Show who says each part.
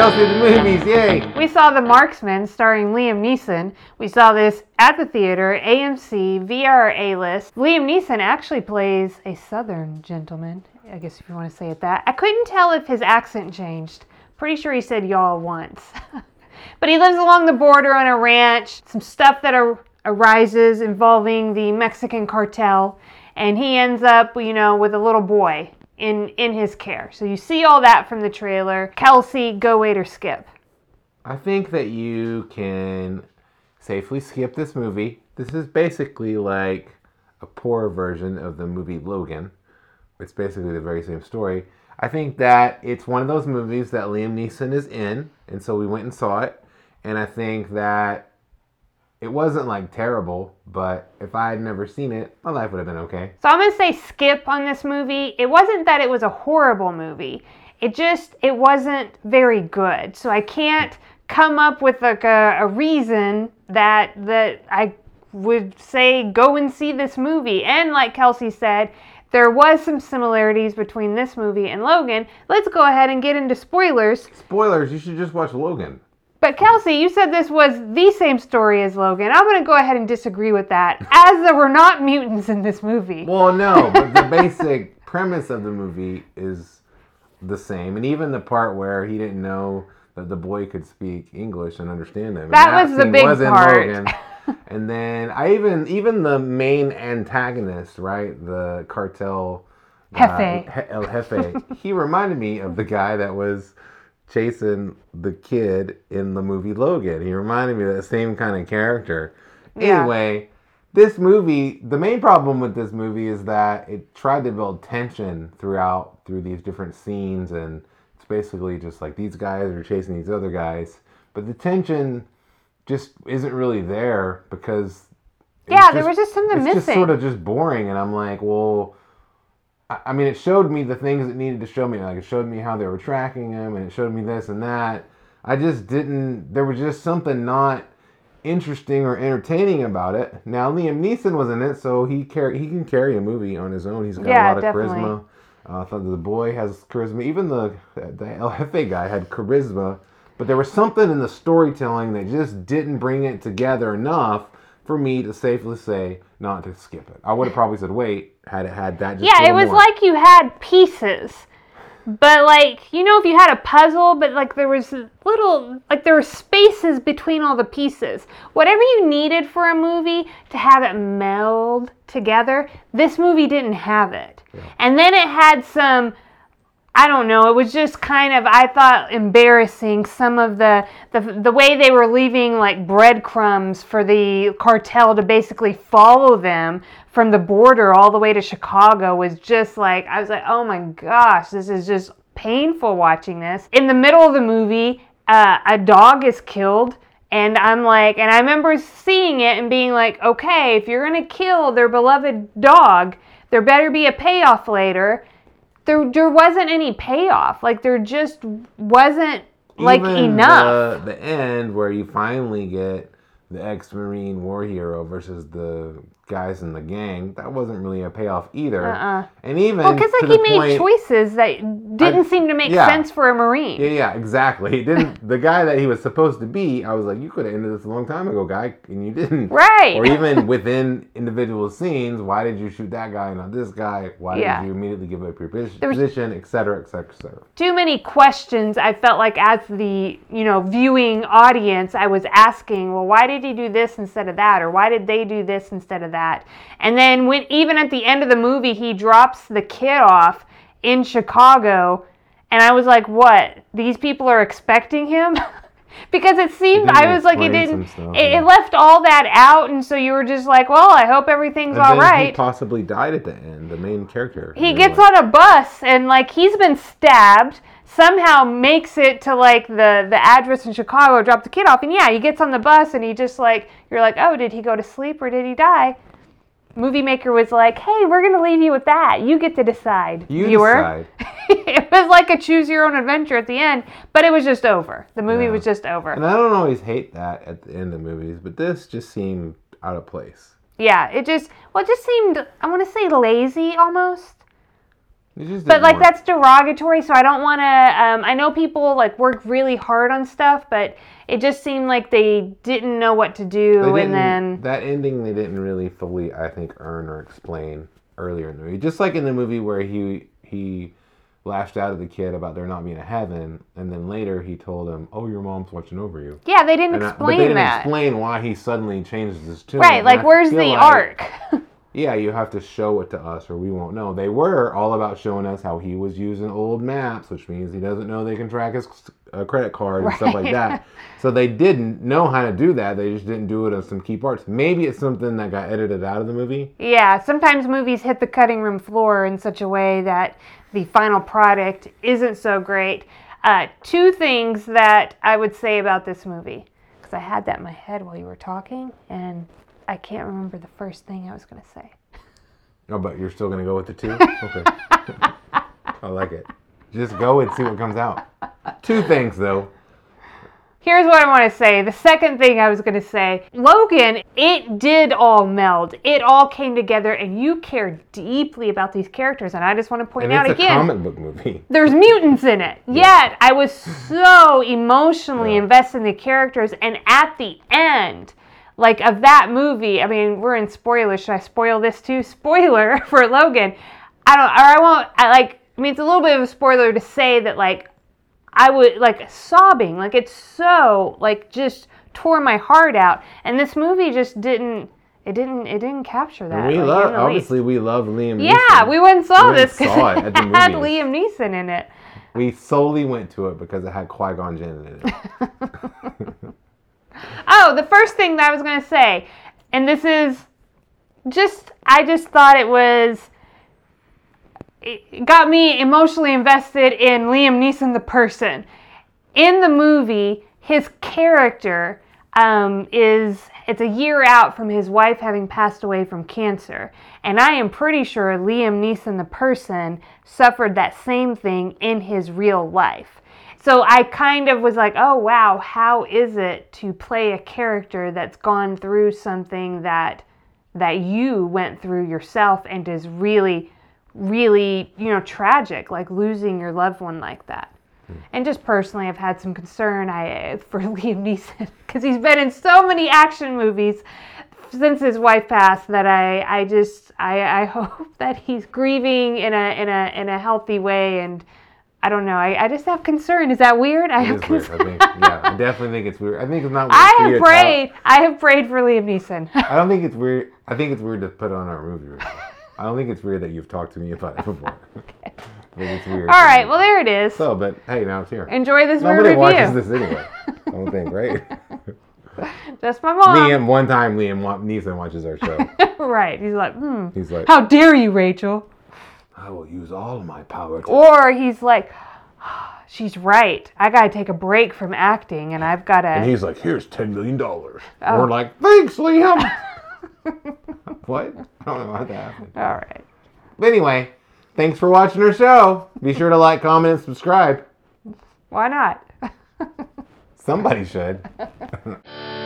Speaker 1: The movies, yay!
Speaker 2: We saw The Marksman starring Liam Neeson. We saw this at the theater, AMC, VR A list. Liam Neeson actually plays a southern gentleman, I guess if you want to say it that. I couldn't tell if his accent changed. Pretty sure he said y'all once. but he lives along the border on a ranch. Some stuff that ar- arises involving the Mexican cartel. And he ends up, you know, with a little boy in in his care. So you see all that from the trailer. Kelsey, go wait or skip.
Speaker 1: I think that you can safely skip this movie. This is basically like a poor version of the movie Logan. It's basically the very same story. I think that it's one of those movies that Liam Neeson is in, and so we went and saw it. And I think that it wasn't like terrible, but if I had never seen it, my life would have been okay.
Speaker 2: So I'm gonna say skip on this movie. It wasn't that it was a horrible movie. It just it wasn't very good. So I can't come up with like a, a reason that that I would say go and see this movie. And like Kelsey said, there was some similarities between this movie and Logan. Let's go ahead and get into spoilers.
Speaker 1: Spoilers, you should just watch Logan.
Speaker 2: But Kelsey, you said this was the same story as Logan. I'm going to go ahead and disagree with that, as there were not mutants in this movie.
Speaker 1: Well, no, but the basic premise of the movie is the same, and even the part where he didn't know that the boy could speak English and understand him. And
Speaker 2: That was the big
Speaker 1: was
Speaker 2: part.
Speaker 1: Logan. and then I even even the main antagonist, right, the cartel
Speaker 2: Jefe.
Speaker 1: He- El Jefe, he reminded me of the guy that was chasing the kid in the movie Logan. He reminded me of that same kind of character.
Speaker 2: Yeah.
Speaker 1: Anyway, this movie, the main problem with this movie is that it tried to build tension throughout through these different scenes and it's basically just like these guys are chasing these other guys, but the tension just isn't really there because
Speaker 2: Yeah, there was just something
Speaker 1: it's just sort of just boring and I'm like, well, I mean, it showed me the things it needed to show me. Like, it showed me how they were tracking him, and it showed me this and that. I just didn't. There was just something not interesting or entertaining about it. Now, Liam Neeson was in it, so he carry he can carry a movie on his own. He's got
Speaker 2: Yeah,
Speaker 1: a lot of
Speaker 2: definitely.
Speaker 1: charisma. Uh, I thought the boy has charisma. Even the the El Jefe guy had charisma, but there was something in the storytelling that just didn't bring it together enough for me to safely say not to skip it. I would have probably said wait had it had that. Just
Speaker 2: yeah, it was
Speaker 1: more.
Speaker 2: like you had pieces. But like, you know, if you had a puzzle, but like there was little, like there were spaces between all the pieces. Whatever you needed for a movie to have it meld together, this movie didn't have it. And then it had some, I don't know, it was just kind of, I thought, embarrassing some of the, the, the way they were leaving like breadcrumbs for the cartel to basically follow them from the border all the way to Chicago was just like, I was like, oh my gosh, this is just painful watching this. In the middle of the movie, uh, a dog is killed. And I'm like, and I remember seeing it and being like, okay, if you're gonna kill their beloved dog, there better be a payoff later there there wasn't any payoff. Like there just wasn't like
Speaker 1: Even
Speaker 2: enough.
Speaker 1: The, the end where you finally get the ex-marine war hero versus the guys in the gang, that wasn't really a payoff either.
Speaker 2: Uh-uh.
Speaker 1: And even
Speaker 2: Well, because like he made
Speaker 1: point,
Speaker 2: choices that didn't
Speaker 1: I-
Speaker 2: seem to make
Speaker 1: yeah.
Speaker 2: sense for a marine.
Speaker 1: Yeah, yeah, exactly. He didn't. the guy that he was supposed to be, I was like, you could have ended this a long time ago, guy, and you didn't.
Speaker 2: Right.
Speaker 1: Or even within individual scenes, why did you shoot that guy and not this guy? Why
Speaker 2: Yeah.
Speaker 1: did you immediately give up your pos-
Speaker 2: There was-
Speaker 1: position, et cetera, et cetera, et cetera?
Speaker 2: Too many questions. I felt like as the you know viewing audience, I was asking, well, why did he do this instead of that, or why did they do this instead of that? And then when even at the end of the movie, he drops the kid off in Chicago, and I was like, what? These people are expecting him. Because it seemed,
Speaker 1: didn't
Speaker 2: I was like, it didn't,
Speaker 1: stuff,
Speaker 2: it,
Speaker 1: yeah.
Speaker 2: it left all that out, and so you were just like, well, I hope everything's
Speaker 1: And
Speaker 2: all
Speaker 1: then he possibly died at the end, the main character.
Speaker 2: He gets
Speaker 1: like,
Speaker 2: on a bus and like he's been stabbed. Somehow makes it to like the the address in Chicago, drop the kid off, and yeah, he gets on the bus and he just like you're like, oh, did he go to sleep or did he die? Movie maker was like, hey, we're gonna leave you with that. You get to decide,
Speaker 1: You
Speaker 2: viewer.
Speaker 1: decide.
Speaker 2: it was like a choose your own adventure at the end, but it was just over. The movie
Speaker 1: Yeah.
Speaker 2: was just over.
Speaker 1: And I don't always hate that at the end of movies, but this just seemed out of place.
Speaker 2: Yeah, it just well, it just seemed I want to say lazy almost. But like
Speaker 1: work.
Speaker 2: that's derogatory, so I don't want to. Um, I know people like work really hard on stuff, but it just seemed like they didn't know what to do, and then
Speaker 1: that ending they didn't really fully, I think, earn or explain earlier in the movie. Just like in the movie where he he lashed out at the kid about there not being a heaven, and then later he told him, "Oh, your mom's watching over you."
Speaker 2: yeah, they didn't
Speaker 1: And I-
Speaker 2: explain
Speaker 1: but they didn't
Speaker 2: that.
Speaker 1: explain why he suddenly changes his tune.
Speaker 2: right, like
Speaker 1: I
Speaker 2: where's the
Speaker 1: like-
Speaker 2: arc?
Speaker 1: Yeah, you have to show it to us, or we won't know. They were all about showing us how he was using old maps, which means he doesn't know they can track his uh, credit card and stuff like that. So they didn't know how to do that. They just didn't do it on some key parts. Maybe it's something that got edited out of the movie.
Speaker 2: yeah, sometimes movies hit the cutting room floor in such a way that the final product isn't so great. Uh, two things that I would say about this movie, because I had that in my head while you were talking, and I can't remember the first thing I was going to say.
Speaker 1: Oh, but you're still gonna go with the two? Okay. I like it. Just go and see what comes out. Two things though.
Speaker 2: Here's what I want to say. The second thing I was going to say Logan, it did all meld. It all came together, and you care deeply about these characters. And I just want to point
Speaker 1: And
Speaker 2: out
Speaker 1: it's a
Speaker 2: again
Speaker 1: comic book movie.
Speaker 2: there's mutants in it. Yet I was so emotionally
Speaker 1: Yeah.
Speaker 2: invested in the characters, and at the end, like of that movie, I mean, we're in spoilers. Should I spoil this too? Spoiler for Logan. I don't, or I won't. I like. I mean, it's a little bit of a spoiler to say that like I would like sobbing, like it's so like just tore my heart out, and this movie just didn't. It didn't. It didn't capture that.
Speaker 1: we
Speaker 2: like,
Speaker 1: love
Speaker 2: the least.
Speaker 1: obviously we love Liam
Speaker 2: Yeah,
Speaker 1: Neeson.
Speaker 2: we went and saw
Speaker 1: We
Speaker 2: this
Speaker 1: and
Speaker 2: because
Speaker 1: saw it
Speaker 2: it had. Liam Neeson in it.
Speaker 1: We solely went to it because it had Qui Gon Jinn in it.
Speaker 2: Oh, the first thing that I was going to say, and this is just, I just thought it was, it got me emotionally invested in Liam Neeson, the person. In the movie, his character um, is, it's a year out from his wife having passed away from cancer. And I am pretty sure Liam Neeson, the person, suffered that same thing in his real life. So I kind of was like, oh wow, how is it to play a character that's gone through something that that you went through yourself and is really really, you know, tragic, like losing your loved one like that. Hmm. And just personally, I've had some concern I for Liam Neeson because he's been in so many action movies since his wife passed that I, I just I, I hope that he's grieving in a in a in a healthy way and I don't know. I, I just have concern. Is that weird? I
Speaker 1: It
Speaker 2: have
Speaker 1: is weird. I think. Yeah, I definitely think it's weird. I think it's not. Weird
Speaker 2: I have prayed. I have prayed for Liam Neeson.
Speaker 1: I don't think it's weird. I think it's weird to put on our movie. review. I don't think it's weird that you've talked to me about it before. Think it's weird.
Speaker 2: All right. Well, there it is.
Speaker 1: So, but hey, now it's here.
Speaker 2: Enjoy this
Speaker 1: Nobody
Speaker 2: review.
Speaker 1: watches this anyway. I don't think, right?
Speaker 2: Just my mom.
Speaker 1: Liam, one time Liam Neeson watches our show.
Speaker 2: right. He's like, hmm.
Speaker 1: He's like,
Speaker 2: How dare you, Rachel?
Speaker 1: I will use all of my power to.
Speaker 2: Or he's like, she's right. I got to take a break from acting and I've gotta.
Speaker 1: And he's like, here's $10 million. And
Speaker 2: Oh.
Speaker 1: we're like, thanks, Liam. what? I don't know how that happened.
Speaker 2: All right.
Speaker 1: But anyway, thanks for watching our show. Be sure to like, comment, and subscribe.
Speaker 2: Why not?
Speaker 1: Somebody should.